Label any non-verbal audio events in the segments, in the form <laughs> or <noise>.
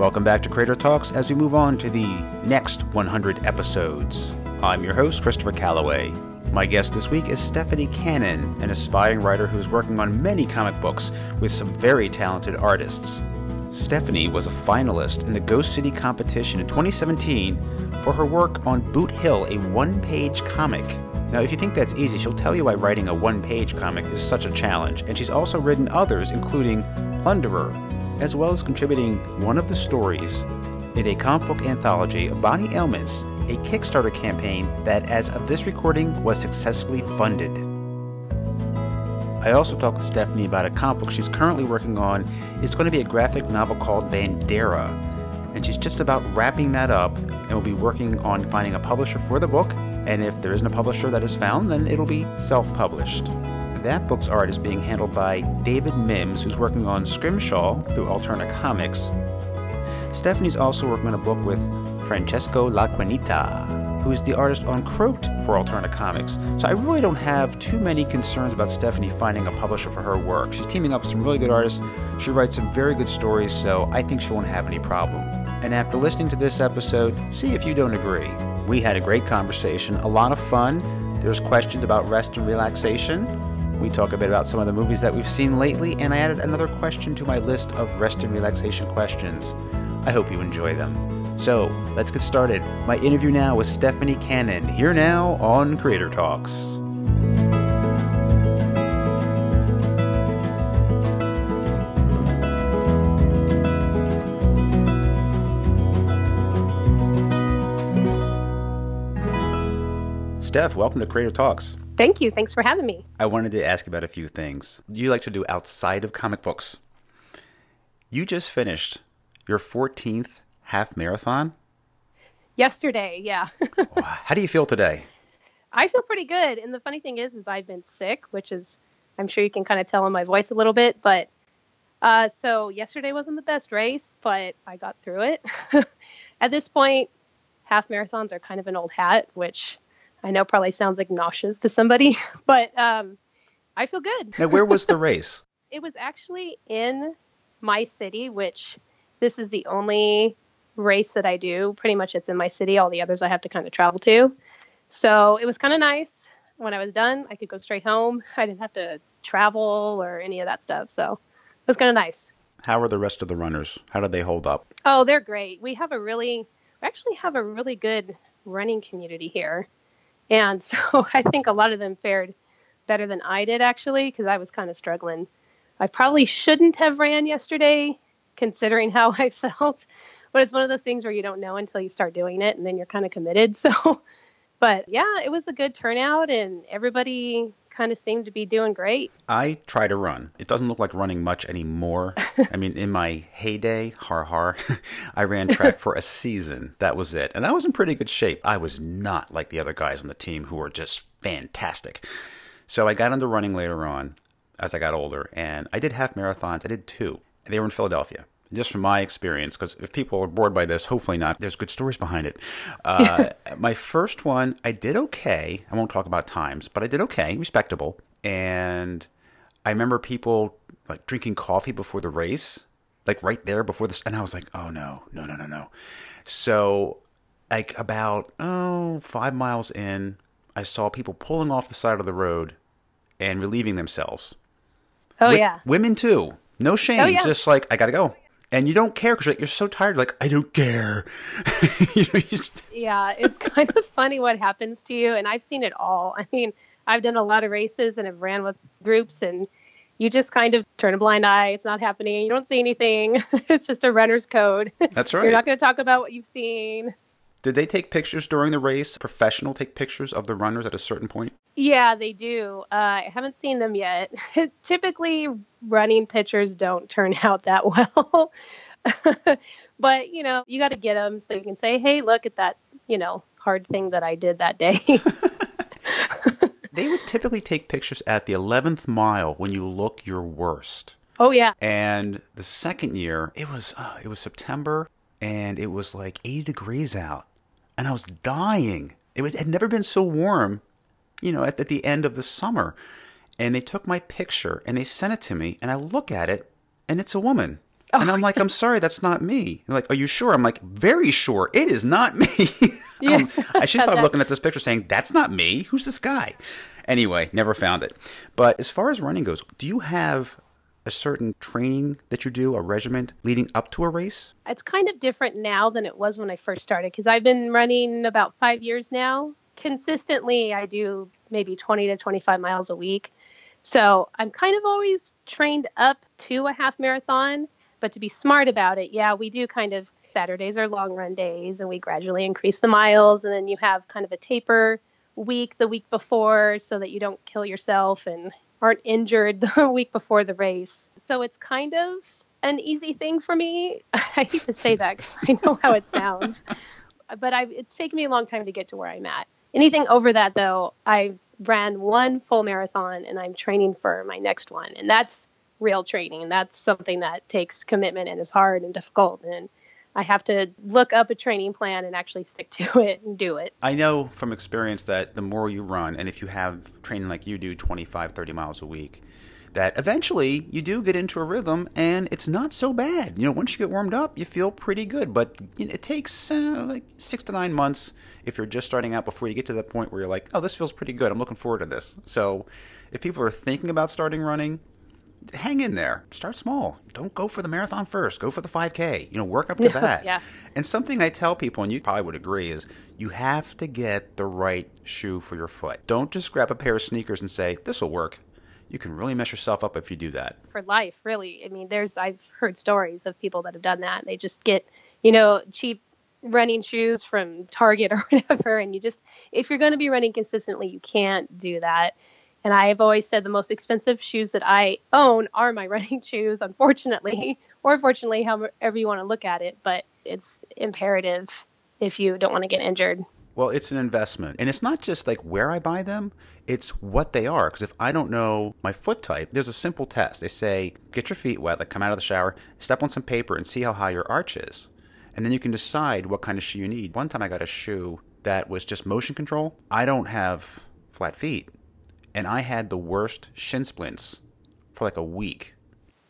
Welcome back to Creator Talks as we move on to the next 100 episodes. I'm your host, Christopher Calloway. My guest this week is Stephanie Cannon, an aspiring writer who is working on many comic books with some very talented artists. Stephanie was a finalist in the Ghost City competition in 2017 for her work on Boot Hill, a one page comic. Now, if you think that's easy, she'll tell you why writing a one page comic is such a challenge, and she's also written others, including Plunderer, as well as contributing one of the stories in a comic book anthology of Body Ailments, a Kickstarter campaign that, as of this recording, was successfully funded. I also talked to Stephanie about a comic book she's currently working on. It's going to be a graphic novel called Bandera, and she's just about wrapping that up and will be working on finding a publisher for the book. And if there isn't a publisher that is found, then it'll be self published. That book's art is being handled by David Mims, who's working on Scrimshaw through Alterna Comics. Stephanie's also working on a book with Francesco Iaquinta, who's the artist on Croaked for Alterna Comics. So I really don't have too many concerns about Stephanie finding a publisher for her work. She's teaming up with some really good artists. She writes some very good stories, so I think she won't have any problem. And after listening to this episode, see if you don't agree. We had a great conversation, a lot of fun. There's questions about rest and relaxation. We talk a bit about some of the movies that we've seen lately, and I added another question to my list of rest and relaxation questions. I hope you enjoy them. So, let's get started. My interview now with Stephanie Cannon, here now on Creator Talks. Steph, welcome to Creator Talks. Thank you. Thanks for having me. I wanted to ask about a few things you like to do outside of comic books. You just finished your 14th half marathon? Yesterday, yeah. <laughs> How do you feel today? I feel pretty good. And the funny thing is, is I've been sick, which is, I'm sure you can kind of tell in my voice a little bit. But uh, so yesterday wasn't the best race, but I got through it. <laughs> At this point, half marathons are kind of an old hat, which I know probably sounds like nauseous to somebody, <laughs> but um, I feel good. Now, where was the <laughs> race? it was actually in my city, which this is the only race that I do. Pretty much it's in my city. All the others I have to kind of travel to. So it was kind of nice. When I was done, I could go straight home. <laughs> I didn't have to travel or any of that stuff. So it was kind of nice. How are the rest of the runners? How did they hold up? Oh, they're great. We have a really, we actually have a really good running community here. And <laughs> so I think a lot of them fared better than I did actually, because I was kind of struggling. I probably shouldn't have ran yesterday, considering <laughs> how I felt. But it's one of those things where you don't know until you start doing it, and then you're kind of committed. <laughs> So, but yeah, it was a good turnout, and everybody kind of seemed to be doing great. I try to run. It doesn't look like running much anymore. <laughs> I mean, in my heyday, har har, <laughs> I ran track for a season. That was it. And I was in pretty good shape. I was not like the other guys on the team who were just fantastic. So I got into running later on as I got older, and I did half marathons. I did two. They were in Philadelphia just from my experience, because if people are bored by this, hopefully not. There's good stories behind it. Uh, <laughs> my first one, I did okay. I won't talk about times, but I did okay, respectable. And I remember people like drinking coffee before the race, like right there before this, and I was like, oh no, no, no, no, no. So, like about oh five miles in, I saw people pulling off the side of the road and relieving themselves. Oh yeah, women too. No shame. Oh, yeah. Just like I gotta go and you don't care because like, you're so tired. Like I don't care. <laughs> you know, you just... Yeah, it's kind of funny what happens to you, and I've seen it all. I mean, I've done a lot of races and have ran with groups, and you just kind of turn a blind eye. It's not happening. You don't see anything. <laughs> it's just a runner's code. That's right. You're not going to talk about what you've seen. Did they take pictures during the race? Professional take pictures of the runners at a certain point? Yeah, they do. Uh, I haven't seen them yet. <laughs> Typically, running pictures don't turn <laughs> out that well. <laughs> but, you know, you got to get them so you can say, hey, look at that, you know, hard thing that I did that day. they would typically take pictures at the 11th mile when you look your worst. Oh, yeah. And the second year, it was uh, it was September and it was like 80 degrees out and I was dying. It, was, it had never been so warm, you know, at, at the end of the summer. And they took my picture and they sent it to me, and I look at it, and it's a woman. Oh, and I'm like, I'm sorry, that's not me. They're like, are you sure? I'm like, very sure. It is not me. <laughs> yeah. um, should stop <laughs> looking at this picture saying, that's not me. Who's this guy? Anyway, never found it. But as far as running goes, do you have a certain training that you do, a regiment leading up to a race? It's kind of different now than it was when I first started because I've been running about five years now. Consistently, I do maybe 20 to 25 miles a week. So I'm kind of always trained up to a half marathon. But to be smart about it, yeah, we do kind of Saturdays are long run days and we gradually increase the miles. And then you have kind of a taper week the week before so that you don't kill yourself and aren't injured <laughs> the week before the race. So it's kind of an easy thing for me. <laughs> I hate to say that because I know how it sounds, <laughs> but I've, it's taken me a long time to get to where I'm at. Anything over that, though, I've ran one full marathon and I'm training for my next one. And that's real training. That's something that takes commitment and is hard and difficult. And I have to look up a training plan and actually stick <laughs> to it and do it. I know from experience that the more you run, and if you have training like you do 25, 30 miles a week, that eventually you do get into a rhythm and it's not so bad. You know, once you get warmed up, you feel pretty good, but it takes uh, like six to nine months if you're just starting out before you get to that point where you're like, oh, this feels pretty good. I'm looking forward to this. So if people are thinking about starting running, hang in there. Start small. Don't go for the marathon first. Go for the 5K. You know, work up to <laughs> that. yeah. And something I tell people, and you probably would agree, is you have to get the right shoe for your foot. Don't just grab a pair of sneakers and say, this will work. You can really mess yourself up if you do that. For life, really. I mean, there's, I've heard stories of people that have done that. They just get, you know, cheap running shoes from Target <laughs> or whatever. And you just, if you're going to be running consistently, you can't do that and I've always said the most expensive shoes that I own are my <laughs> running shoes, unfortunately, or fortunately, however you want to look at it. But it's imperative if you don't want to get injured. Well, it's an investment. And it's not just like where I buy them, it's what they are. Because if I don't know my foot type, there's a simple test. They say, get your feet wet, like come out of the shower, step on some paper, and see how high your arch is. And then you can decide what kind of shoe you need. One time I got a shoe that was just motion control. I don't have flat feet and I had the worst shin splints for like a week.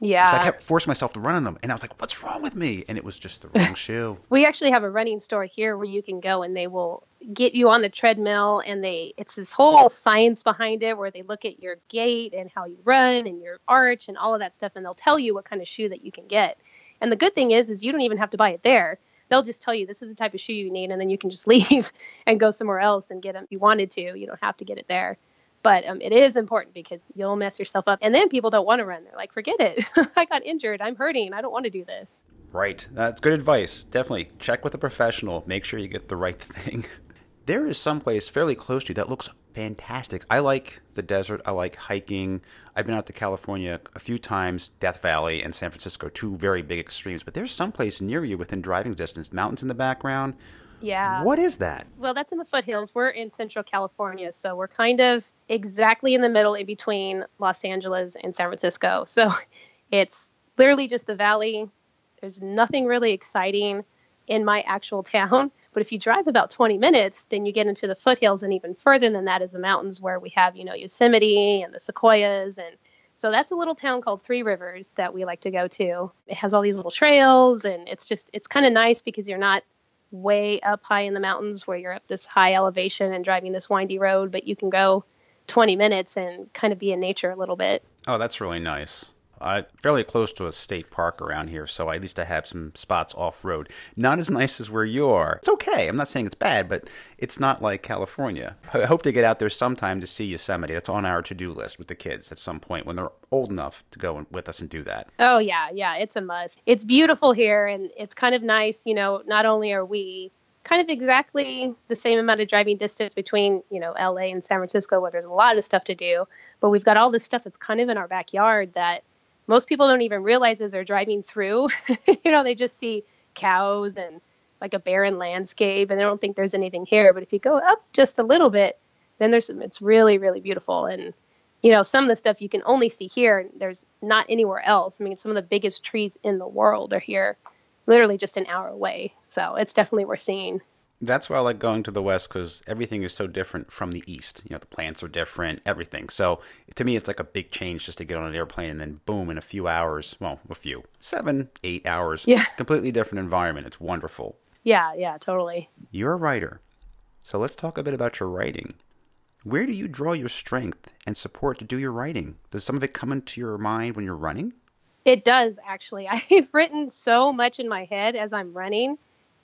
Yeah. I kept forcing myself to run on them, and I was like, "What's wrong with me?" And it was just the wrong <laughs> shoe. We actually have a running store here where you can go, and they will get you on the treadmill, and they it's this whole science behind it where they look at your gait and how you run and your arch and all of that stuff, and they'll tell you what kind of shoe that you can get. And the good thing is, is you don't even have to buy it there. They'll just tell you this is the type of shoe you need, and then you can just <laughs> leave and go somewhere else and get them if you wanted to. You don't have to get it there but um, it is important because you'll mess yourself up and then people don't want to run. They're like forget it. <laughs> I got injured. I'm hurting. I don't want to do this. Right. That's good advice. Definitely check with a professional. Make sure you get the right <laughs> thing. There is some place fairly close to you that looks fantastic. I like the desert. I like hiking. I've been out to california a few times death valley and san francisco two very big extremes. But there's some place near you within driving distance mountains in the background yeah. What is that? Well, that's in the foothills. We're in Central California, so we're kind of exactly in the middle in between Los Angeles and San Francisco. <laughs> So it's literally just the valley. There's nothing really exciting in my actual town. <laughs> But if you drive about 20 minutes, then you get into the foothills, and even further than that is the mountains where we have, you know, Yosemite and the sequoias. And so that's a little town called Three Rivers that we like to go to. It has all these little trails, and it's just, it's kind of nice because you're not way up high in the mountains where you're up this high elevation and driving this windy road, but you can go 20 minutes and kind of be in nature a little bit. Oh, that's really nice. I'm fairly close to a state park around here, so at least I have some spots off road. Not as nice as where you are. It's okay. I'm not saying it's bad, but it's not like California. I hope to get out there sometime to see Yosemite. It's on our to do list with the kids at some point when they're old enough to go with us and do that. Oh, yeah. Yeah. It's a must. It's beautiful here, and it's kind of nice. You know, not only are we kind of exactly the same amount of driving distance between you know LA and San Francisco where there's a lot of stuff to do but we've got all this stuff that's kind of in our backyard that most people don't even realize as they're driving through. <laughs> you know, they just see cows and like a barren landscape and they don't think there's anything here. But if you go up just a little bit, then there's some, it's really, really beautiful. And, you know, some of the stuff you can only see here. There's not anywhere else. I mean, some of the biggest trees in the world are here, literally just an hour away. So it's definitely worth seeing. That's why I like going to the West because everything is so different from the East. You know, the plants are different, everything. So to me, it's like a big change just to get on an airplane and then boom, in a few hours, well, a few, seven, eight hours, Yeah. completely different environment. It's wonderful. Yeah, yeah, totally. You're a writer. So let's talk a bit about your writing. Where do you draw your strength and support to do your writing? Does some of it come into your mind when you're running? It does actually. <laughs> I've written so much in my head as I'm running,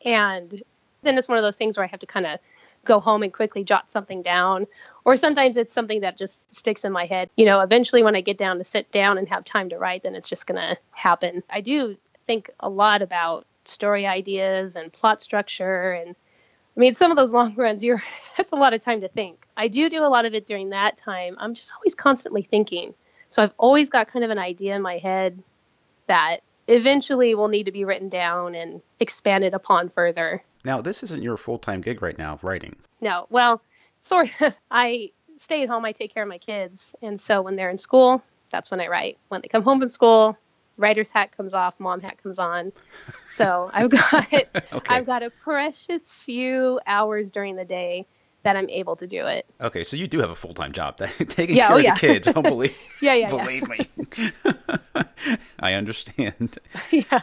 and then it's one of those things where I have to kind of go home and quickly jot something down. Or sometimes it's something that just sticks in my head. You know, eventually when I get down to sit down and have time to write, then it's just going to happen. I do think a lot about story ideas and plot structure and I mean, some of those long <laughs> runs, you're that's a lot of time to think. I do do a lot of it during that time. I'm just always constantly thinking. So I've always got kind of an idea in my head that eventually will need to be written down and expanded upon further. Now, this isn't your full time gig right now of writing. No, well, sort of. <laughs> I stay at home, I take care of my kids. And so when they're in school, that's when I write. When they come home from school, writer's hat comes off, mom hat comes on. So <laughs> I've got Okay. I've got a precious few hours during the day that I'm able to do it. Okay, so you do have a full time job. <laughs> Taking Yeah, oh, care oh, of yeah. the kids. Don't believe, Yeah, yeah, yeah. believe me. I understand. yeah.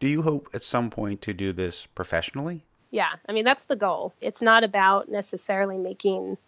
Do you hope at some point to do this professionally? Yeah, I mean that's the goal. It's not about necessarily making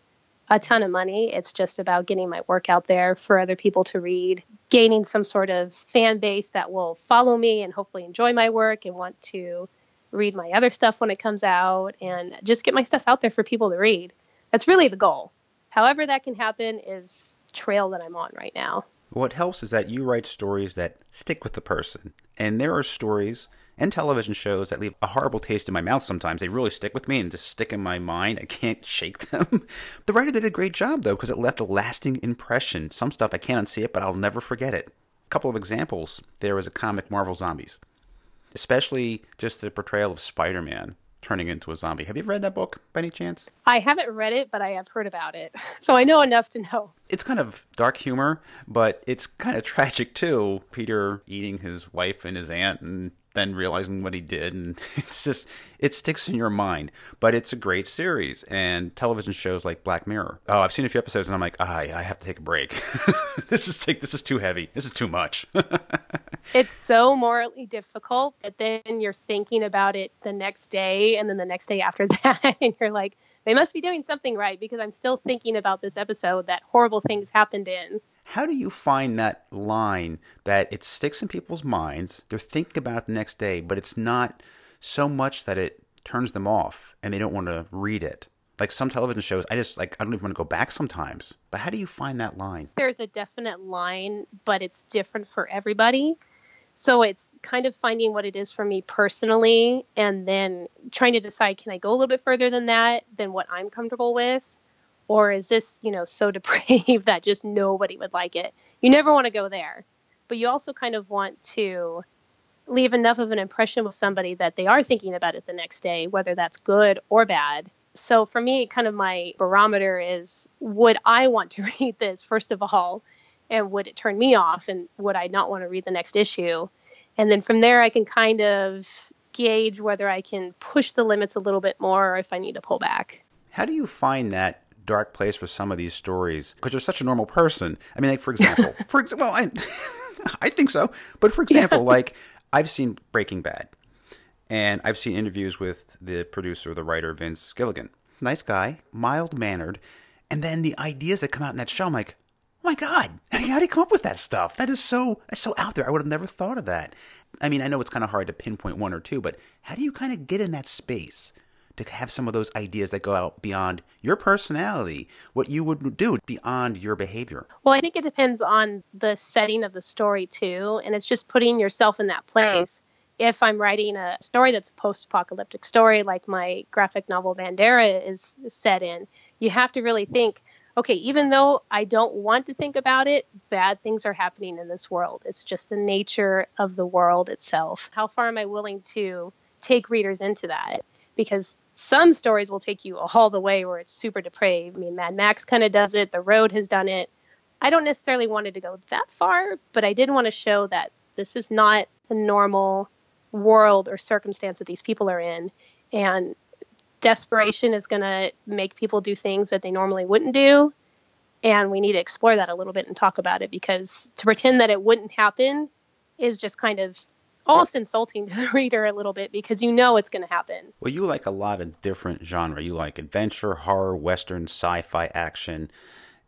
a ton of money. It's just about getting my work out there for other people to read, gaining some sort of fan base that will follow me and hopefully enjoy my work and want to read my other stuff when it comes out and just get my stuff out there for people to read. That's really the goal. However that can happen is trail that I'm on right now. What helps is that you write stories that stick with the person. And there are stories and television shows that leave a horrible taste in my mouth sometimes. They really stick with me and just stick in my mind. I can't <laughs> shake them. the writer did a great job, though, because it left a lasting impression. Some stuff I can't unsee it, but I'll never forget it. A couple of examples there was a comic, Marvel Zombies, especially just the portrayal of Spider Man turning into a zombie. Have you read that book by any chance? I haven't read it, but I have heard about it. <laughs> So I know enough to know. it's kind of dark humor, but it's kind of <laughs> tragic too. Peter eating his wife and his aunt and then realizing what he did and <laughs> it's just it sticks in your mind. But it's a great series and television shows like Black Mirror. Oh, I've seen a few episodes and I'm like, I I have to take a break. <laughs> this is take this is too heavy. This is too much. <laughs> it's so morally difficult that then you're thinking about it the next day and then the next day after that and you're like they must be doing something right because i'm still thinking about this episode that horrible things happened in How do you find that line that it sticks in people's minds? They're thinking about it the next day, but it's not so much that it turns them off and they don't want to read it. Like some television shows, I just like I don't even want to go back sometimes. But how do you find that line? there's a definite line but it's different for everybody so it's kind of finding what it is for me personally and then trying to decide can i go a little bit further than that than what i'm comfortable with or is this you know so <laughs> depraved that just nobody would like it? You never want to go there. But you also kind of want to leave enough of an impression with somebody that they are thinking about it the next day whether that's good or bad. So for me kind of my barometer is would i want to <laughs> read this first of all? And would it turn me off? And would i not want to read the next issue? And then from there i can kind of gauge whether i can push the limits a little bit more or if i need to pull back. How do you find that dark place for some of these stories? Because you're such a normal person. I mean, like for example, <laughs> for ex- well, I <laughs> I think so. But for example, like I've seen Breaking Bad, and I've seen interviews with the producer, the writer Vince Gilligan. Nice guy, mild mannered, and then the ideas that come out in that show, I'm like, oh my god, how do you come up with that stuff? That is so that's so out there. I would have never thought of that. I mean, I know it's kind of hard to pinpoint one or two, but how do you kind of get in that space? To have some of those ideas that go out beyond your personality, what you would do beyond your behavior. Well, I think it depends on the setting of the story too, and it's just putting yourself in that place. If I'm writing a story that's a post-apocalyptic story, like my graphic novel Bandera is set in, you have to really think. Okay, even though I don't want to think about it, bad things are happening in this world. It's just the nature of the world itself. How far am I willing to take readers into that? Because some stories will take you all the way where it's super depraved. I mean, Mad Max kind of does it, The Road has done it. I don't necessarily wanted to go that far, but I did want to show that this is not a normal world or circumstance that these people are in. And desperation is going to make people do things that they normally wouldn't do. And we need to explore that a little bit and talk about it because to pretend that it wouldn't happen is just kind of almost insulting to the <laughs> reader a little bit because you know it's going to happen. Well, you like a lot of different genre. You like adventure, horror, western, sci-fi, action,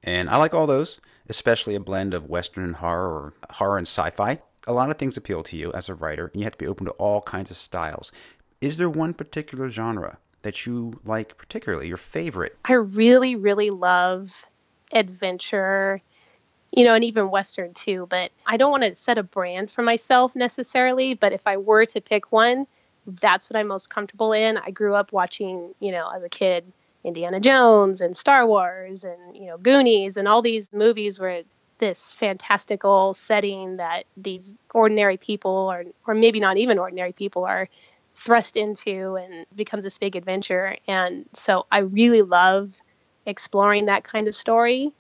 and I like all those, especially a blend of western and horror or horror and sci-fi. A lot of things appeal to you as a writer, and you have to be open to all kinds of styles. Is there one particular genre that you like particularly, your favorite? I really, really love adventure you know, and even Western too. But I don't want to set a brand for myself necessarily. But if I were to pick one, that's what I'm most comfortable in. I grew up watching, you know, as a kid, Indiana Jones and Star Wars and, you know, Goonies and all these movies where this fantastical setting that these ordinary people or or maybe not even ordinary people are thrust into and becomes this big adventure. And so I really love exploring that kind of story.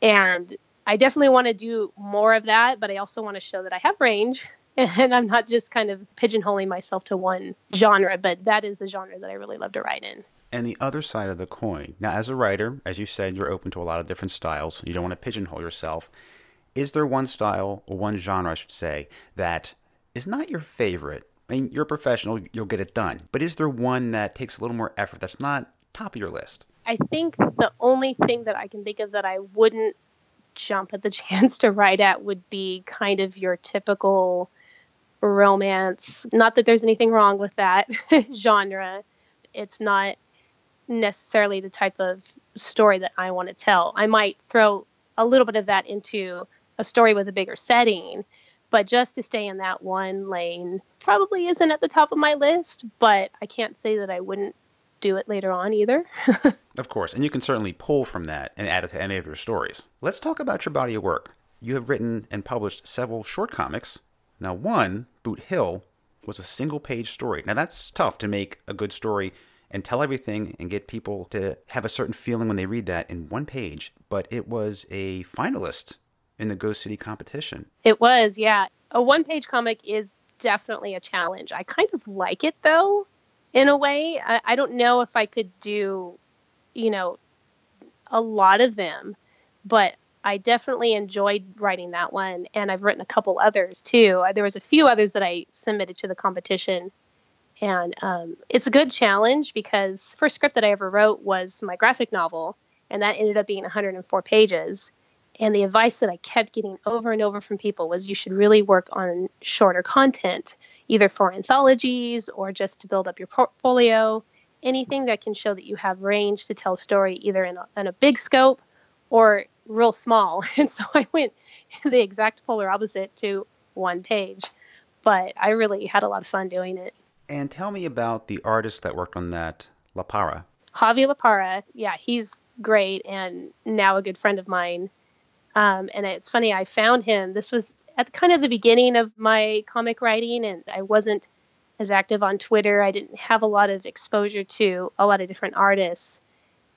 And I definitely want to do more of that, but I also want to show that I have range <laughs> and I'm not just kind of pigeonholing myself to one genre, but that is the genre that I really love to write in. And the other side of the coin. Now, as a writer, as you said, you're open to a lot of different styles. You don't want to pigeonhole yourself. Is there one style, or one genre, I should say, that is not your favorite? I mean, you're a professional, you'll get it done. But is there one that takes a little more effort that's not top of your list? I think the only thing that I can think of that I wouldn't jump at the <laughs> chance to write at would be kind of your typical romance. Not that there's anything wrong with that <laughs> genre. It's not necessarily the type of story that I want to tell. I might throw a little bit of that into a story with a bigger setting, but just to stay in that one lane probably isn't at the top of my list, but I can't say that I wouldn't do it later on either. <laughs> of course, and you can certainly pull from that and add it to any of your stories. Let's talk about your body of work. You have written and published several short comics. Now, one, Boot Hill, was a single page story. Now, that's tough to make a good story and tell everything and get people to have a certain feeling when they read that in one page, but it was a finalist in the Ghost City competition. It was, yeah. A one page comic is definitely a challenge. I kind of like it though in a way. I, I don't know if I could do, you know, a lot of them, but I definitely enjoyed writing that one, and I've written a couple others too. There was a few others that I submitted to the competition, and um, it's a good challenge because the first script that I ever wrote was my graphic novel, and that ended up being 104 pages. And the advice that I kept getting over and over from people was you should really work on shorter content either for anthologies or just to build up your portfolio, anything that can show that you have range to tell a story either in a, in a big scope or real small. <laughs> And so I went <laughs> the exact polar opposite to one page. But I really had a lot of fun doing it. And tell me about the artist that worked on that, La Parra. Javi La Parra, yeah, he's great and now a good friend of mine. Um, and it's funny, I found him. This was at kind of the beginning of my comic writing, and I wasn't as active on Twitter. I didn't have a lot of exposure to a lot of different artists.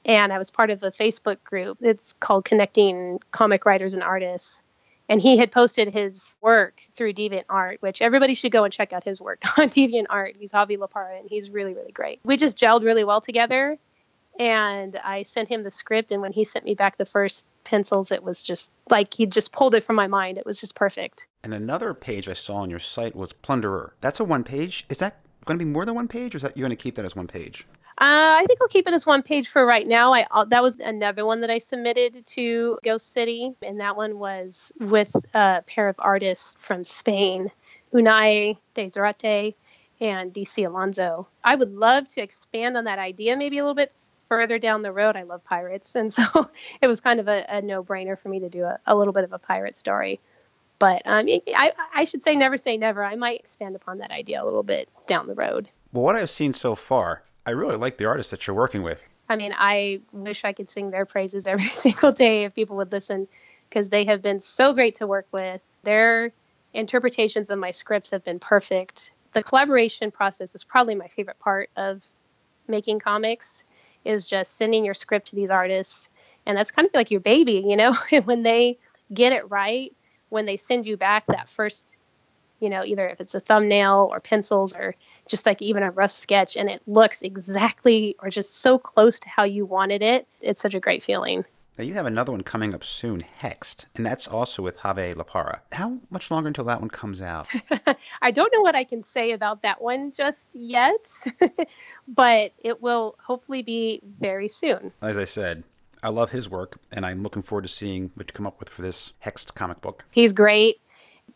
And I was part of a Facebook group. It's called Connecting Comic Writers and Artists. And he had posted his work through Deviant Art, which everybody should go and check out his work <laughs> on Deviant Art. He's Javi La Parra, and he's really, really great. We just gelled really well together and I sent him the script. And when he sent me back the first pencils, it was just like he just pulled it from my mind. It was just perfect. And another page I saw on your site was Plunderer. That's a one page. Is that going to be more than one page, or is that you're going to keep that as one page? Uh, I think I'll keep it as one page for right now. I uh, that was another one that I submitted to Ghost City, and that one was with a pair of artists from Spain, Unai de Zarate and DC Alonso. I would love to expand on that idea maybe a little bit further down the road, I love pirates, and so <laughs> it was kind of a, a no-brainer for me to do a, a, little bit of a pirate story. But um, I, I should say never say never. I might expand upon that idea a little bit down the road. Well, what I've seen so far, I really like the artists that you're working with. I mean, I wish I could sing their praises every <laughs> single day if people would listen, because they have been so great to work with. Their interpretations of my scripts have been perfect. The collaboration process is probably my favorite part of making comics is just sending your script to these artists and that's kind of like your baby you know <laughs> when they get it right when they send you back that first you know, either if it's a thumbnail or pencils or just like even a rough sketch and it looks exactly or just so close to how you wanted it. It's such a great feeling. Now you have another one coming up soon, Hexed, and that's also with Javi La Parra. How much longer until that one comes out? <laughs> I don't know what I can say about that one just yet, <laughs> but it will hopefully be very soon. As I said, I love his work, and I'm looking forward to seeing what you come up with for this Hexed comic book. He's great.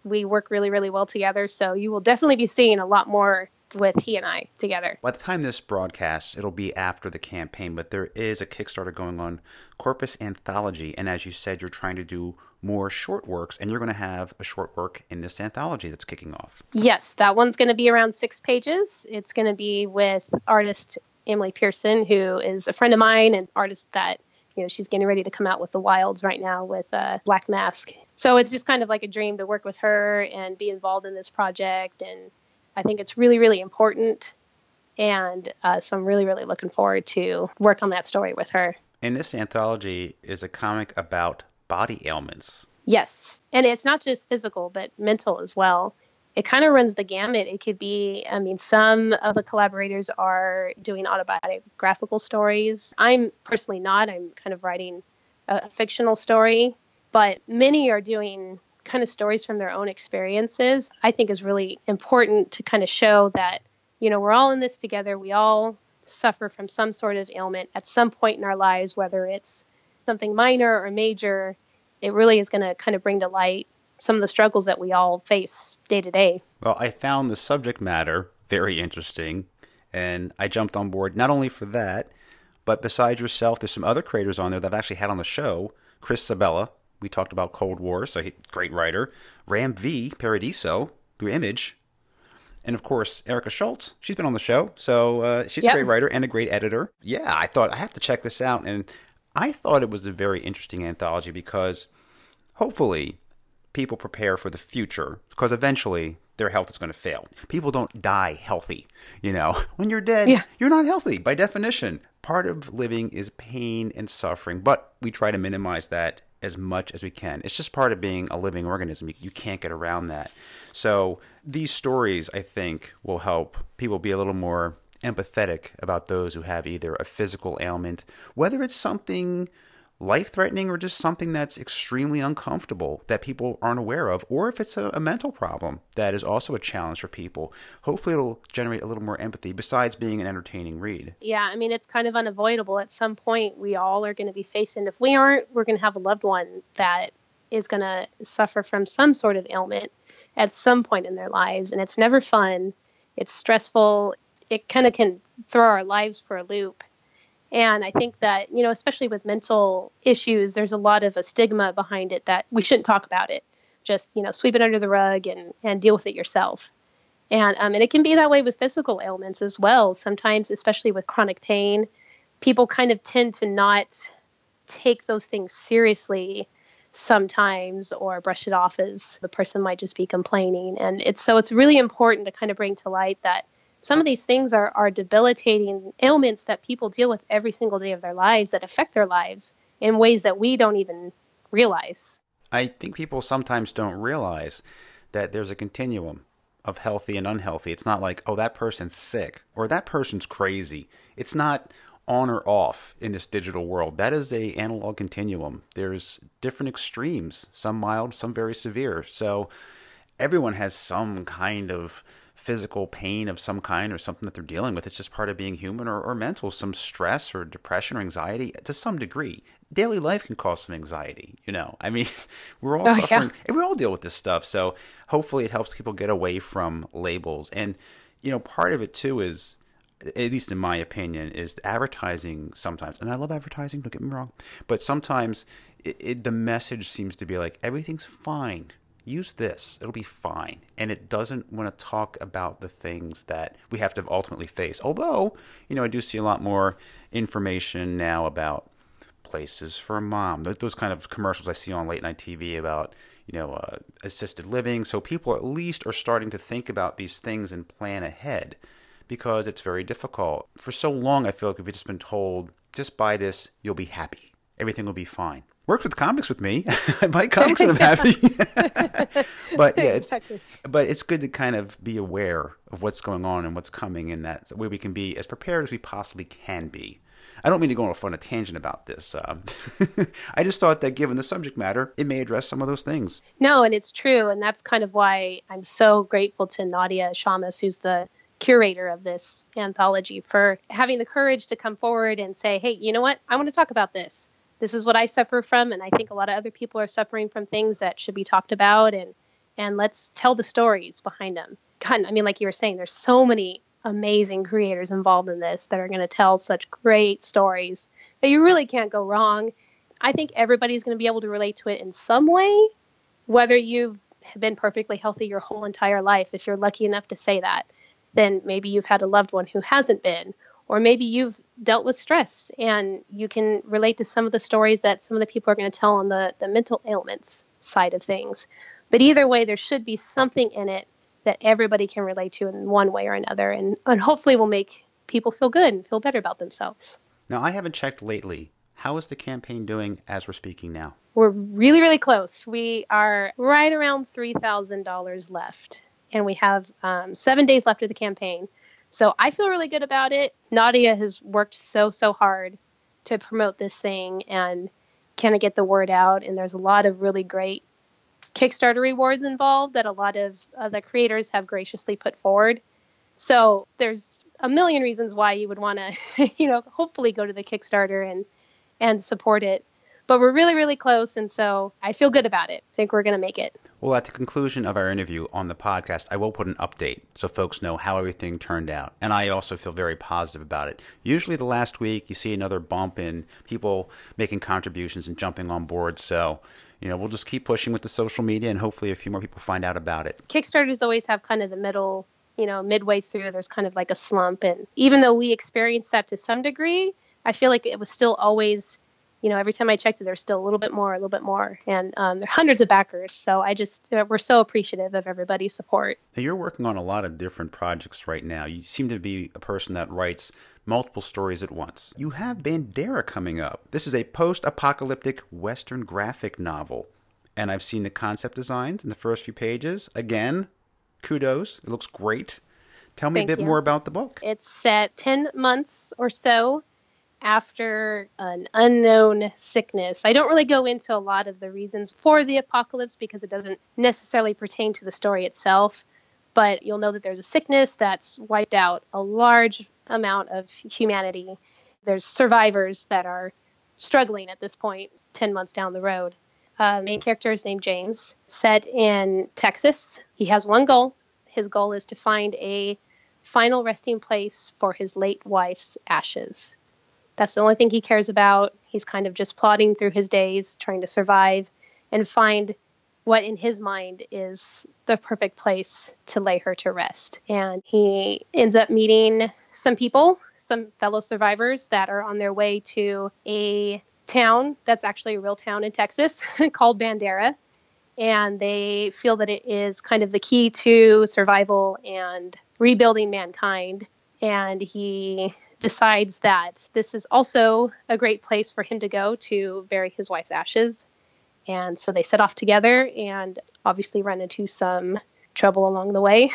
We work really, really well together, so you will definitely be seeing a lot more with he and I together. By the time this broadcasts, it'll be after the campaign, but there is a Kickstarter going on, Corpus Anthology, and as you said, you're trying to do more short works, and you're going to have a short work in this anthology that's kicking off. Yes, that one's going to be around six pages. It's going to be with artist Emily Pearson, who is a friend of mine and artist that you know she's getting ready to come out with the wilds right now with uh, black mask so it's just kind of like a dream to work with her and be involved in this project and I think it's really, really important. And uh, so I'm really, really looking forward to work on that story with her. And this anthology is a comic about body ailments. Yes. And it's not just physical, but mental as well. It kind of runs the gamut. It could be, I mean, some of the collaborators are doing autobiographical stories. I'm personally not. I'm kind of writing a, a fictional story, but many are doing kind of stories from their own experiences, I think is really important to kind of show that, you know, we're all in this together. We all suffer from some sort of ailment at some point in our lives, whether it's something minor or major. It really is going to kind of bring to light some of the struggles that we all face day to day. Well, I found the subject matter very interesting, and I jumped on board not only for that, but besides yourself, there's some other creators on there that I've actually had on the show. Chris Sebela, we talked about Cold War, so great writer. Ram V Paradiso through Image, and of course Erica Schultz. She's been on the show, so uh, she's yep. a great writer and a great editor. Yeah, I thought I have to check this out, and I thought it was a very interesting anthology because hopefully people prepare for the future because eventually their health is going to fail. People don't die healthy. You know, <laughs> when you're dead, yeah. you're not healthy by definition. Part of living is pain and suffering, but we try to minimize that as much as we can. It's just part of being a living organism. You, you, can't get around that. So these stories, I think, will help people be a little more empathetic about those who have either a physical ailment, whether it's something life threatening or just something that's extremely uncomfortable that people aren't aware of, or if it's a, a, mental problem that is also a challenge for people. Hopefully, it'll generate a little more empathy besides being an entertaining read. Yeah, I mean, it's kind of unavoidable. At some point, we all are going to be facing, if we aren't, we're going to have a loved one that is going to suffer from some sort of ailment at some point in their lives. And it's never fun, it's stressful. It kind of can throw our lives for a loop and I think that, you know, especially with mental issues, there's a lot of a stigma behind it that we shouldn't talk about it. Just, you know, sweep it under the rug and, and deal with it yourself. And, um, and it can be that way with physical ailments as well. Sometimes, especially with chronic pain, people kind of tend to not take those things seriously sometimes or brush it off as the person might just be complaining. And it's so it's really important to kind of bring to light that some of these things are, are debilitating ailments that people deal with every single day of their lives that affect their lives in ways that we don't even realize. I think people sometimes don't realize that there's a continuum of healthy and unhealthy. It's not like, oh, that person's sick or that person's crazy. It's not on or off in this digital world. That is a analog continuum. There's different extremes, some mild, some very severe. So everyone has some kind of physical pain of some kind or something that they're dealing with. It's just part of being human or, or mental, some stress or depression or anxiety to some degree. Daily life can cause some anxiety, you know. I mean, <laughs> we're all oh, suffering, yeah. we all deal with this stuff. So hopefully it helps people get away from labels. And, you know, part of it too is, at least in my opinion, is advertising sometimes. And I love advertising, don't get me wrong. But sometimes it, it, the message seems to be like, everything's fine use this. It'll be fine. And it doesn't want to talk about the things that we have to ultimately face. Although, you know, I do see a lot more information now about places for a mom. Those kind of commercials I see on late night TV about, you know, uh, assisted living. So people at least are starting to think about these things and plan ahead because it's very difficult. For so long, I feel like we've just been told, just buy this, you'll be happy. Everything will be fine. Works with comics with me. <laughs> I buy comics and I'm <laughs> happy. <laughs> but yeah, it's, exactly. but it's good to kind of be aware of what's going on and what's coming, and that way we can be as prepared as we possibly can be. I don't mean to go on a fun tangent about this. Um, I just thought that given the subject matter, it may address some of those things. No, and it's true. And that's kind of why I'm so grateful to Nadia Shammas, who's the curator of this anthology, for having the courage to come forward and say, hey, you know what? I want to talk about this. This is what I suffer from. And I think a lot of other people are suffering from things that should be talked about. And, and let's tell the stories behind them. God, I mean, like you were saying, there's so many amazing creators involved in this that are going to tell such great stories that you really can't go wrong. I think everybody's going to be able to relate to it in some way, whether you've been perfectly healthy your whole entire life. If you're lucky enough to say that, then maybe you've had a loved one who hasn't been, or maybe you've dealt with stress and you can relate to some of the stories that some of the people are going to tell on the, the mental ailments side of things. But either way, there should be something in it that everybody can relate to in one way or another, and, and hopefully will make people feel good and feel better about themselves. Now, I haven't checked lately. How is the campaign doing as we're speaking now? We're really, really close. We are right around $3,000 left, and we have um, seven days left of the campaign. So I feel really good about it. Nadia has worked so, so hard to promote this thing and kind of get the word out. And there's a lot of really great Kickstarter rewards involved that a lot of uh, the creators have graciously put forward. So there's a million reasons why you would want to, <laughs> you know, hopefully go to the Kickstarter and and support it. But we're really, really close, and so I feel good about it. I think we're going to make it. Well, at the conclusion of our interview on the podcast, I will put an update so folks know how everything turned out. And I also feel very positive about it. Usually, the last week, you see another bump in people making contributions and jumping on board. So you know, we'll just keep pushing with the social media and hopefully a few more people find out about it. Kickstarters always have kind of the middle, you know, midway through, there's kind of like a slump. And even though we experienced that to some degree, I feel like it was still always, you know, every time I checked it, there's still a little bit more, a little bit more. And um, there are hundreds of backers. So I just, uh, we're so appreciative of everybody's support. Now, you're working on a lot of different projects right now. You seem to be a person that writes multiple stories at once. You have Bandera coming up. This is a post apocalyptic Western graphic novel. And I've seen the concept designs in the first few pages. Again, kudos. It looks great. Tell me Thank a bit you. more about the book. It's set 10 months or so after an unknown sickness. I don't really go into a lot of the reasons for the apocalypse because it doesn't necessarily pertain to the story itself. But you'll know that there's a sickness that's wiped out a large amount of humanity. There's survivors that are struggling at this point, 10 months down the road. Uh, main character is named James, set in Texas. He has one goal. His goal is to find a final resting place for his late wife's ashes. That's the only thing he cares about. He's kind of just plodding through his days, trying to survive and find what in his mind is the perfect place to lay her to rest. And he ends up meeting some people, some fellow survivors that are on their way to a town that's actually a real town in Texas <laughs> called Bandera. And they feel that it is kind of the key to survival and rebuilding mankind. And he decides that this is also a great place for him to go to bury his wife's ashes and so they set off together and obviously run into some trouble along the way.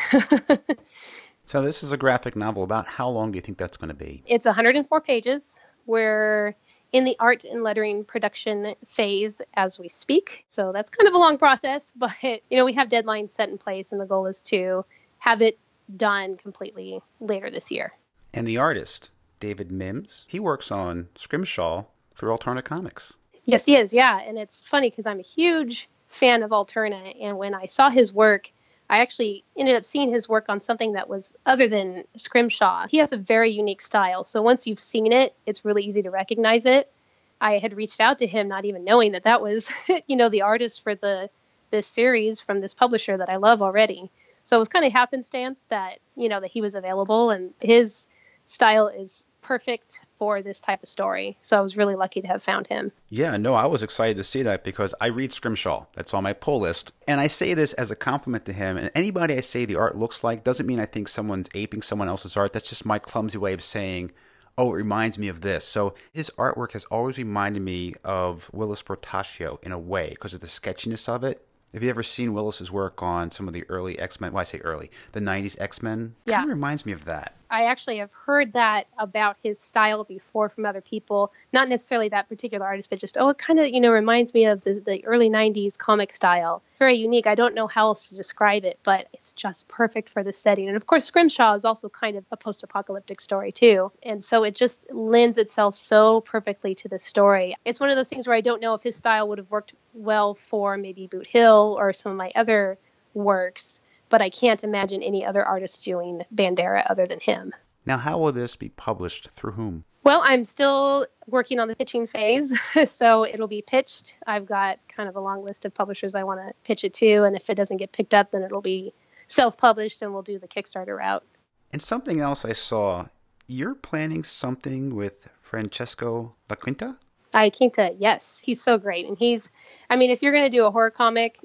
<laughs> so this is a graphic novel. About how long do you think that's going to be? It's 104 pages. We're in the art and lettering production phase as we speak. So that's kind of a long process, <laughs> but you know, we have deadlines set in place and the goal is to have it done completely later this year. And the artist, David Mims, he works on Scrimshaw through Alterna Comics. Yes, he is. Yeah, and it's funny because I'm a huge fan of Alterna, and when I saw his work, I actually ended up seeing his work on something that was other than Scrimshaw. He has a very unique style, so once you've seen it, it's really easy to recognize it. I had reached out to him, not even knowing that that was, <laughs> you know, the artist for the this series from this publisher that I love already. So it was kind of happenstance that you know that he was available, and his style is perfect for this type of story. So I was really lucky to have found him. Yeah, no, I was excited to see that because I read Scrimshaw. That's on my pull list. And I say this as a compliment to him. And anybody I say the art looks like doesn't mean I think someone's aping someone else's art. That's just my clumsy way of saying, Oh, it reminds me of this. So his artwork has always reminded me of Whilce Portacio in a way because of the sketchiness of it. Have you ever seen Whilce's work on some of the early X Men? Well, I say early, the '90s X Men. Yeah, kind of reminds me of that. I actually have heard that about his style before from other people. Not necessarily that particular artist, but just oh, it kind of you know reminds me of the, the early '90s comic style. Very unique. I don't know how else to describe it, but it's just perfect for the setting. And of course, Scrimshaw is also kind of a post-apocalyptic story too, and so it just lends itself so perfectly to the story. It's one of those things where I don't know if his style would have worked well for maybe Boot Hill or some of my other works but I can't imagine any other artist doing Bandera other than him. Now, how will this be published through whom? Well, I'm still working on the pitching phase, <laughs> so it'll be pitched. I've got kind of a long list of publishers I want to pitch it to, and if it doesn't get picked up, then it'll be self published and we'll do the Kickstarter route. And something else I saw, you're planning something with Francesco La Quinta? Iaquinta, yes. He's so great. And he's, I mean, if you're going to do a horror comic,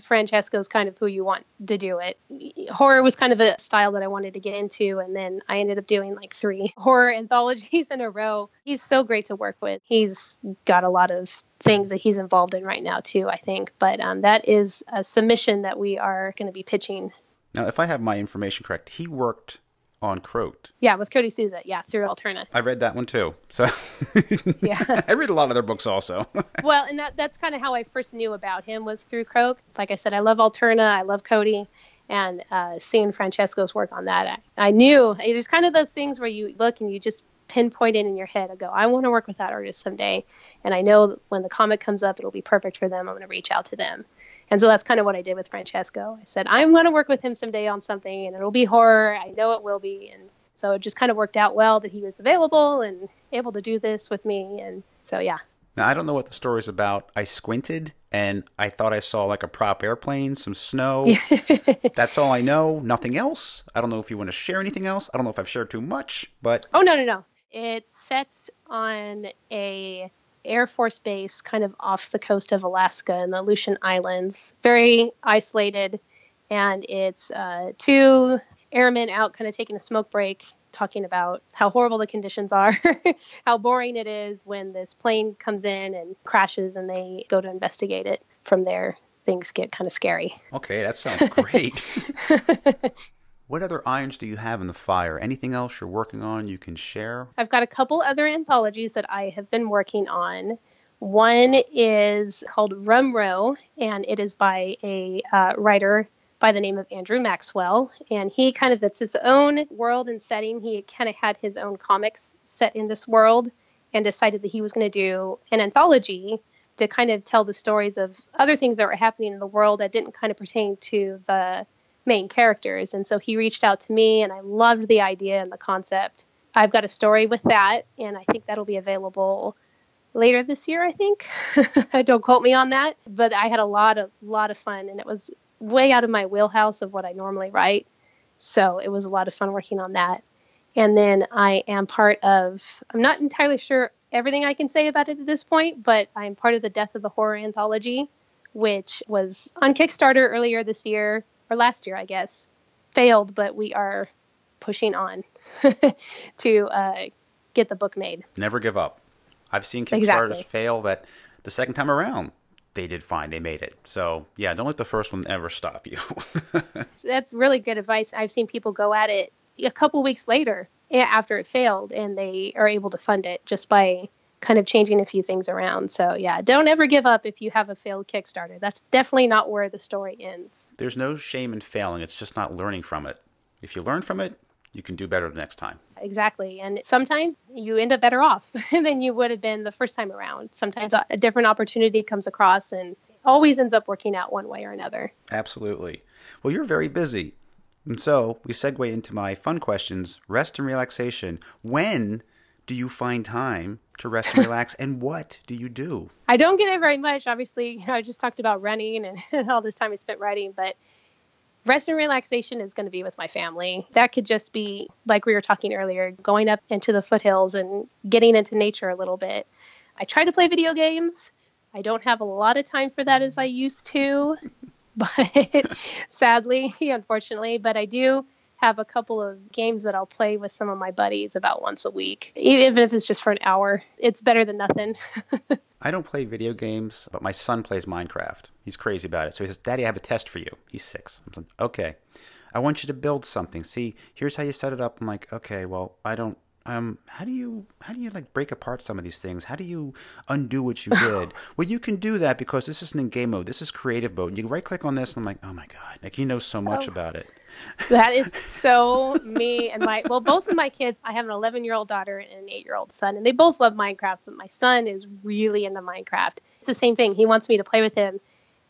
Francesco's kind of who you want to do it. Horror was kind of a style that I wanted to get into, and then I ended up doing like three <laughs> horror anthologies in a row. He's so great to work with. He's got a lot of things that he's involved in right now too, I think. But um, that is a submission that we are going to be pitching. Now, if I have my information correct, he worked on Croaked. Yeah, with Cody Sousa. Yeah, through Alterna. I read that one too. So <laughs> yeah, <laughs> I read a lot of their books also. <laughs> well, and that that's kind of how I first knew about him was through Croak. Like I said, I love Alterna. I love Cody. And uh, seeing Francesco's work on that, I, I knew it was kind of those things where you look and you just pinpoint it in your head and go, I want to work with that artist someday. And I know when the comic comes up, it'll be perfect for them. I'm going to reach out to them. And so that's kind of what I did with Francesco. I said, I'm going to work with him someday on something and it'll be horror. I know it will be. And so it just kind of worked out well that he was available and able to do this with me. And so, yeah. Now, I don't know what the story's about. I squinted and I thought I saw like a prop airplane, some snow. <laughs> That's all I know. Nothing else. I don't know if you want to share anything else. I don't know if I've shared too much, but. Oh, no, no, no. It sets on a Air Force Base kind of off the coast of Alaska in the Aleutian Islands, very isolated. And it's uh, two airmen out kind of taking a smoke break, talking about how horrible the conditions are, <laughs> how boring it is when this plane comes in and crashes and they go to investigate it. From there, things get kind of scary. Okay, that sounds great. <laughs> What other irons do you have in the fire? Anything else you're working on you can share? I've got a couple other anthologies that I have been working on. One is called Rum Row, and it is by a uh, writer by the name of Andrew Maxwell. And he kind of, that's his own world and setting. He kind of had his own comics set in this world and decided that he was going to do an anthology to kind of tell the stories of other things that were happening in the world that didn't kind of pertain to the main characters. And so he reached out to me, and I loved the idea and the concept. I've got a story with that, and I think that'll be available later this year. I think. <laughs> Don't quote me on that, but I had a lot of lot of fun, and it was way out of my wheelhouse of what I normally write. So it was a lot of fun working on that. And then I am part of. I'm not entirely sure everything I can say about it at this point, but I'm part of the Death of the Horror anthology, which was on Kickstarter earlier this year or last year, I guess, failed, but we are pushing on <laughs> to uh, get the book made. Never give up. I've seen Kickstarters exactly. fail that the second time around they did fine. They made it. So yeah, don't let the first one ever stop you. <laughs> That's really good advice. I've seen people go at it a couple weeks later after it failed, and they are able to fund it just by kind of changing a few things around. So yeah, don't ever give up if you have a failed Kickstarter. That's definitely not where the story ends. There's no shame in failing. It's just not learning from it. If you learn from it, you can do better the next time. Exactly. And sometimes you end up better off <laughs> than you would have been the first time around. Sometimes a different opportunity comes across and always ends up working out one way or another. Absolutely. Well, you're very busy. And so we segue into my fun questions rest and relaxation. When do you find time to rest and relax and what do you do? I don't get it very much. Obviously you know i just talked about running and, <laughs> all this time i spent writing but rest and relaxation is going to be with my family. That could just be like we were talking earlier going up into the foothills and getting into nature a little bit. I try to play video games. I don't have a lot of time for that as i used to <laughs> but sadly <laughs> unfortunately but i do have a couple of games that I'll play with some of my buddies about once a week, even if it's just for an hour. It's better than nothing. <laughs> I don't play video games, but my son plays Minecraft. He's crazy about it. So he says, Daddy, I have a test for you. He's six. I'm like, okay. I want you to build something. See, here's how you set it up. I'm like, okay, well, I don't um, how do you how do you like break apart some of these things? How do you undo what you <laughs> did? well, you can do that because this isn't in game mode. This is creative mode. You right click on this, and I'm like, oh my god, like he knows so much oh, about it. That is so me and my well, both of my kids. I have an 11 year old daughter and an 8 year old son, and they both love Minecraft. But my son is really into Minecraft. It's the same thing. He wants me to play with him.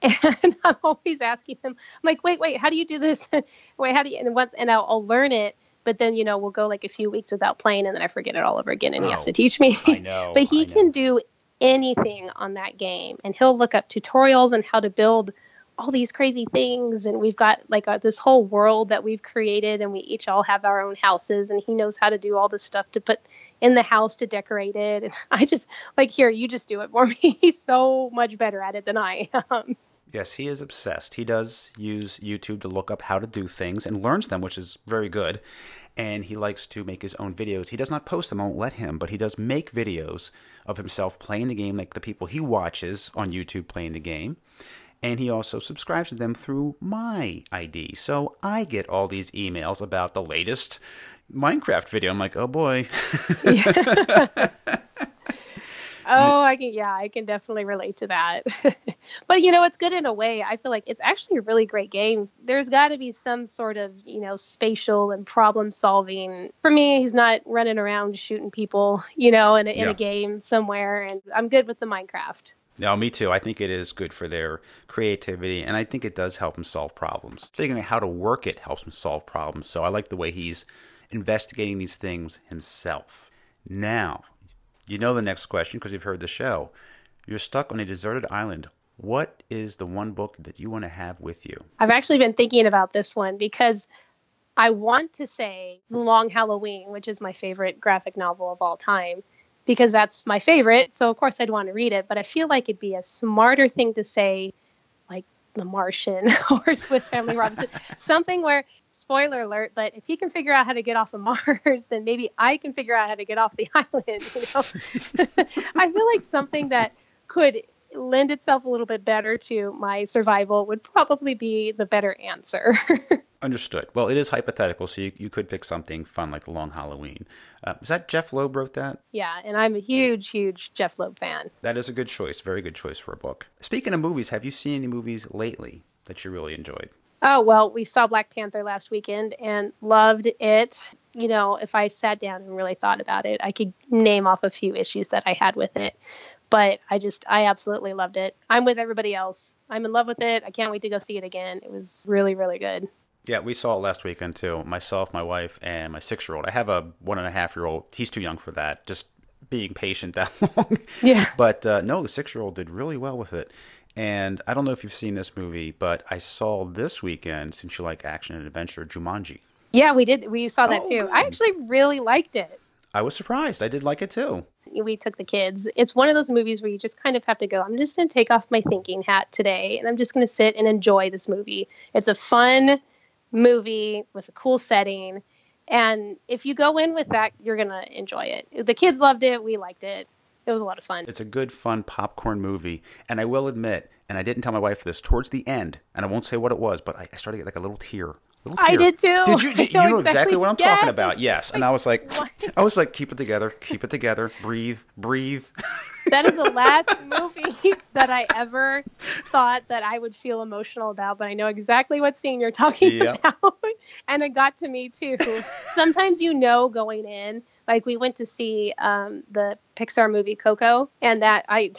<laughs> And I'm always asking him, I'm like, wait, wait, how do you do this? <laughs> wait, how do you? And once, and I'll, I'll learn it but then you know we'll go like a few weeks without playing and then i forget it all over again and oh, he has to oh, teach me I know, <laughs> but he can do anything on that game and he'll look up tutorials and how to build all these crazy things and we've got like uh, this whole world that we've created and we each all have our own houses and he knows how to do all this stuff to put in the house to decorate it and <laughs> i just like here you just do it for <laughs> me he's so much better at it than i am <laughs> Yes, he is obsessed. He does use YouTube to look up how to do things and learns them, which is very good. And he likes to make his own videos. He does not post them, I won't let him, but he does make videos of himself playing the game, like the people he watches on YouTube playing the game. And he also subscribes to them through my ID. So I get all these emails about the latest Minecraft video. I'm like, oh boy. <laughs> Oh, I can, yeah, I can definitely relate to that. <laughs> but you know, it's good in a way. I feel like it's actually a really great game. There's got to be some sort of, you know, spatial and problem solving. For me, he's not running around shooting people, you know, in a, in yeah. a game somewhere. And I'm good with the Minecraft. No, me too. I think it is good for their creativity, and I think it does help them solve problems. Figuring out how to work it helps them solve problems. So I like the way he's investigating these things himself. Now, you know the next question because you've heard the show. You're stuck on a deserted island. What is the one book that you want to have with you? I've actually been thinking about this one because I want to say Long Halloween, which is my favorite graphic novel of all time, because that's my favorite. So, of course, I'd want to read it. But I feel like it'd be a smarter thing to say, like, The Martian <laughs> or Swiss Family Robinson, something where, spoiler alert, but if he can figure out how to get off of Mars, then maybe I can figure out how to get off the <laughs> island. You know, <laughs> I feel like something that could lend itself a little bit better to my survival would probably be the better answer. <laughs> Understood. Well, it is hypothetical, so you, you could pick something fun like Long Halloween. Uh, is that Jeph Loeb wrote that? Yeah, and I'm a huge, huge Jeph Loeb fan. That is a good choice. Very good choice for a book. Speaking of movies, have you seen any movies lately that you really enjoyed? Oh, well, we saw Black Panther last weekend and loved it. You know, if I sat down and really thought about it, I could name off a few issues that I had with it but I just I absolutely loved it. I'm with everybody else. I'm in love with it. I can't wait to go see it again. It was really really good. Yeah, we saw it last weekend too. Myself, my wife, and my six year old. I have a one and a half year old. He's too young for that. Just being patient that <laughs> long. Yeah. But uh, no, the six year old did really well with it. And I don't know if you've seen this movie, but I saw this weekend, since you like action and adventure, Jumanji. Yeah, we did. We saw that oh, too. Good. I actually really liked it. I was surprised. I did like it too we took the kids. It's one of those movies where you just kind of have to go, I'm just going to take off my thinking hat today and I'm just going to sit and enjoy this movie. It's a fun movie with a cool setting. And if you go in with that, you're going to enjoy it. The kids loved it. We liked it. It was a lot of fun. It's a good, fun popcorn movie. And I will admit, and I didn't tell my wife this, towards the end, and I won't say what it was, but I started to get like a little tear I did too. Did you? <laughs> Did, you know exactly, exactly what I'm yes. talking about. Yes. And I was like, what? I was like, keep it together, keep it together, breathe, breathe. <laughs> That is the last <laughs> movie that I ever thought that I would feel emotional about, but I know exactly what scene you're talking yep. about. and it got to me too. Sometimes you know going in, like we went to see um, the Pixar movie Coco, and that I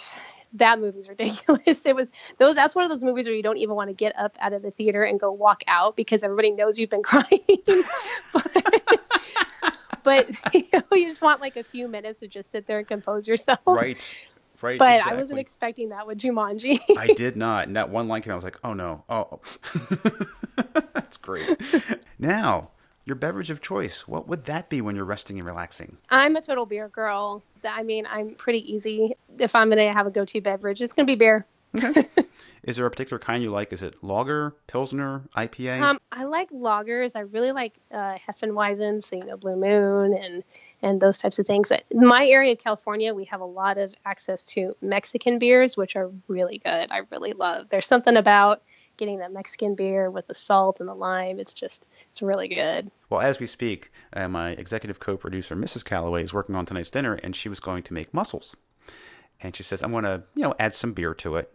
that movie's ridiculous. <laughs> It was those. That's one of those movies where you don't even want to get up out of the theater and go walk out because everybody knows you've been <laughs> crying. but, but <laughs> you, know, you just want like a few minutes to just sit there and compose yourself. Right. Right, but exactly. I wasn't expecting that with Jumanji. I did not. And that one line came I was like, oh no. Oh, that's great. now, your beverage of choice, what would that be when you're resting and relaxing? I'm a total beer girl. I mean, I'm pretty easy. If I'm going to have a go to beverage, it's going to be beer. <laughs> Is there a particular kind you like? Is it lager, pilsner, IPA? Um, I like lagers. I really like uh, Hefeweizens, so, you know, Blue Moon and and those types of things. In my area of California, we have a lot of access to Mexican beers, which are really good. I really love. There's something about getting that Mexican beer with the salt and the lime. It's just, it's really good. Well, as we speak, uh, my executive co producer, Mrs. Calloway, is working on tonight's dinner, and she was going to make mussels. And she says, I'm going to, you know, add some beer to it.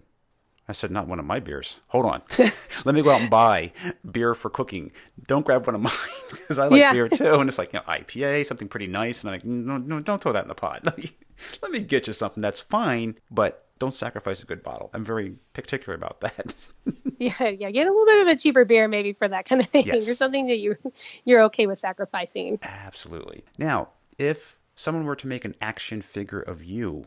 I said, not one of my beers. Hold on. <laughs> <laughs> Let me go out and buy beer for cooking. Don't grab one of mine <laughs> because I like yeah. beer too. And it's like, you know, IPA, something pretty nice. And I'm like, no, no, don't throw that in the pot. Let me, let me get you something that's fine, but don't sacrifice a good bottle. I'm very particular about that. <laughs> yeah, yeah. Get a little bit of a cheaper beer maybe for that kind of thing, yes. or something that you <laughs> you're okay with sacrificing. Absolutely. Now, if someone were to make an action figure of you,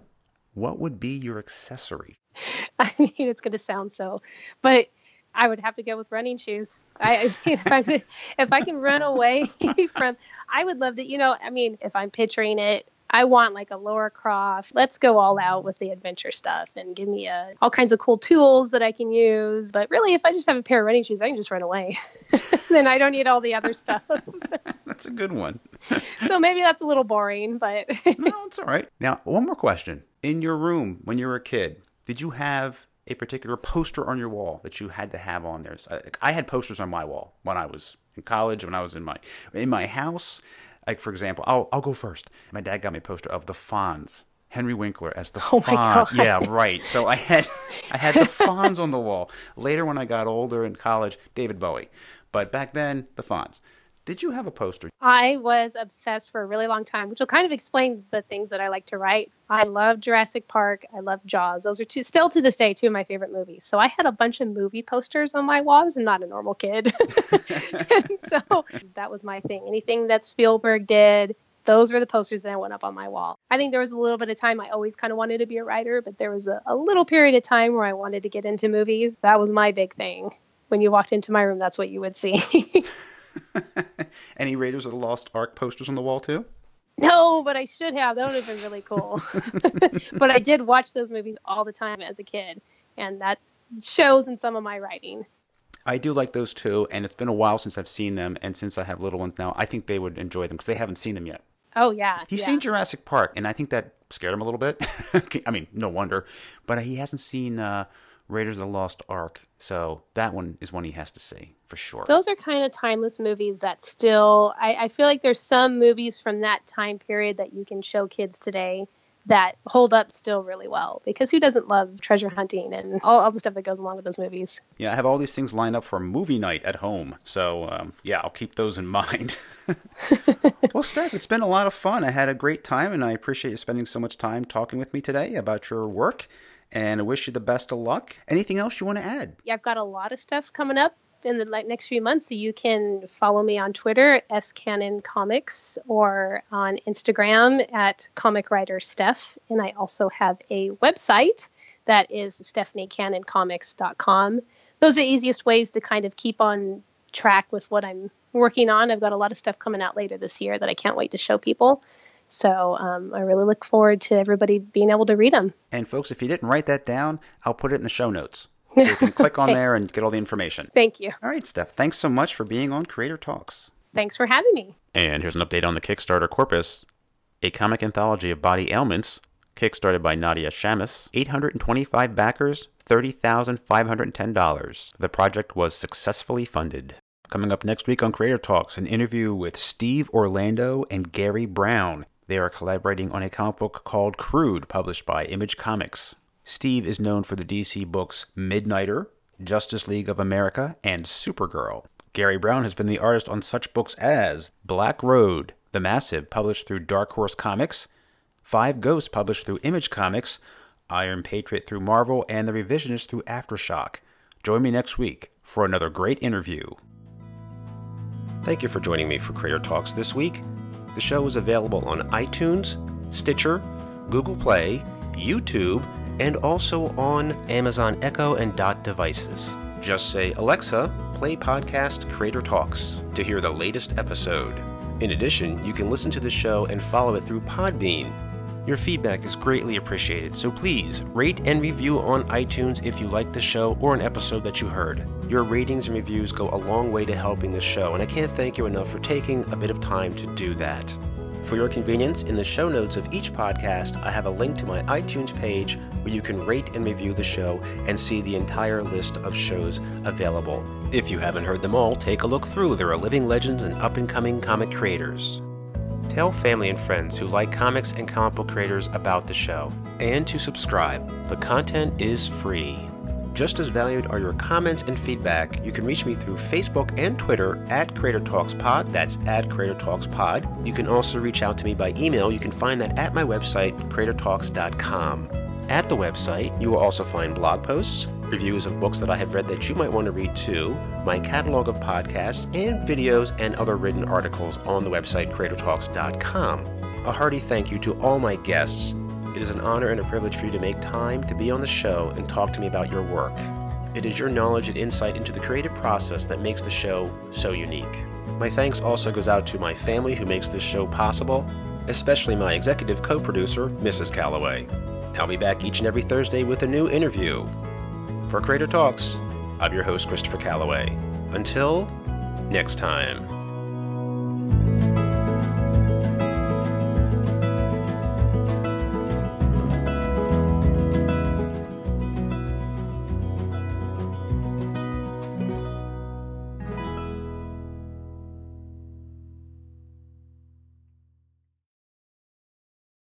what would be your accessory? <laughs> I mean, it's going to sound so, but I would have to go with running shoes. I, I mean, if, I could, if I can run away from, I would love to. You know, I mean, if I'm picturing it, I want like a Laura Croft. Let's go all out with the adventure stuff and give me a, uh, all kinds of cool tools that I can use. But really, if I just have a pair of running shoes, I can just run away. <laughs> then I don't need all the other <laughs> stuff. that's a good one. <laughs> so maybe that's a little boring, but no, it's all right. Now, one more question. In your room when you were a kid, did you have a particular poster on your wall that you had to have on there? I had posters on my wall when I was in college, when I was in my in my house. Like for example, I'll I'll go first. My dad got me a poster of the Fonz. Henry Winkler as the <laughs> oh Fonz. Yeah, right. So I had I had the <laughs> Fonz on the wall. Later when I got older in college, David Bowie. But back then, the Fonz. Did you have a poster? I was obsessed for a really long time, which will kind of explain the things that I like to write. I love Jurassic Park. I love Jaws. Those are two, still to this day, two of my favorite movies. So I had a bunch of movie posters on my walls and not a normal kid. <laughs> <laughs> so that was my thing. Anything that Spielberg did, those were the posters that went up on my wall. I think there was a little bit of time I always kind of wanted to be a writer, but there was a, a little period of time where I wanted to get into movies. That was my big thing. When you walked into my room, that's what you would see. <laughs> <laughs> Any Raiders of the Lost Ark posters on the wall too? No, but I should have. That would have been really cool. <laughs> but I did watch those movies all the time as a kid, and that shows in some of my writing. I do like those too, and it's been a while since I've seen them, and since I have little ones now, I think they would enjoy them because they haven't seen them yet. Oh yeah, he's yeah. seen Jurassic Park, and I think that scared him a little bit. <laughs> I mean, no wonder, but he hasn't seen uh, Raiders of the Lost Ark. So that one is one he has to see for sure. Those are kind of timeless movies that still, I, I feel like there's some movies from that time period that you can show kids today that hold up still really well because who doesn't love treasure hunting and all, all the stuff that goes along with those movies? Yeah i have all these things lined up for movie night at home so um, yeah i'll keep those in <laughs> mind. <laughs> Well steph it's been a lot of fun. I had a great time and i appreciate you spending so much time talking with me today about your work and I wish you the best of luck. Anything else you want to add? Yeah, I've got a lot of stuff coming up in the next few months. So you can follow me on Twitter at scannon comics or on Instagram at comic writer Steph. And I also have a website that is stephaniecannoncomics.com. Those are the easiest ways to kind of keep on track with what I'm working on. I've got a lot of stuff coming out later this year that I can't wait to show people. So um, I really look forward to everybody being able to read them. And folks, if you didn't write that down, I'll put it in the show notes. <laughs> So you can click on there and get all the information. Thank you. All right, Steph. Thanks so much for being on Creator Talks. Thanks for having me. And here's an update on the Kickstarter Corpus, a comic anthology of body ailments, kickstarted by Nadia Shammas. 825 backers, $30,510. The project was successfully funded. Coming up next week on Creator Talks, an interview with Steve Orlando and Garry Brown. They are collaborating on a comic book called Crude, published by Image Comics. Steve is known for the DC books Midnighter, Justice League of America, and Supergirl. Garry Brown has been the artist on such books as Black Road, The Massive, published through Dark Horse Comics, Five Ghosts, published through Image Comics, Iron Patriot through Marvel, and The Revisionist through Aftershock. Join me next week for another great interview. Thank you for joining me for Creator Talks this week. The show is available on iTunes, Stitcher, Google Play, YouTube, and also on Amazon Echo and Dot devices. Just say, Alexa, play podcast Creator Talks to hear the latest episode. In addition, you can listen to the show and follow it through Podbean. Your feedback is greatly appreciated, so please rate and review on iTunes if you like the show or an episode that you heard. Your ratings and reviews go a long way to helping the show, and I can't thank you enough for taking a bit of time to do that. For your convenience, in the show notes of each podcast, I have a link to my iTunes page where you can rate and review the show and see the entire list of shows available. If you haven't heard them all, take a look through. There are living legends and up and coming comic creators. Tell family and friends who like comics and comic book creators about the show. And to subscribe. The content is free. Just as valued are your comments and feedback. You can reach me through Facebook and Twitter at Creator Talks Pod. That's at Creator Talks Pod. You can also reach out to me by email. You can find that at my website, creatortalks.com. At the website, you will also find blog posts, reviews of books that I have read that you might want to read too, my catalog of podcasts, and videos and other written articles on the website, creatortalks.com. A hearty thank you to all my guests it is an honor and a privilege for you to make time to be on the show and talk to me about your work. It is your knowledge and insight into the creative process that makes the show so unique. My thanks also goes out to my family who makes this show possible, especially my executive co-producer, Mrs. Calloway. I'll be back each and every Thursday with a new interview. For Creator Talks, I'm your host, Christopher Calloway. Until next time.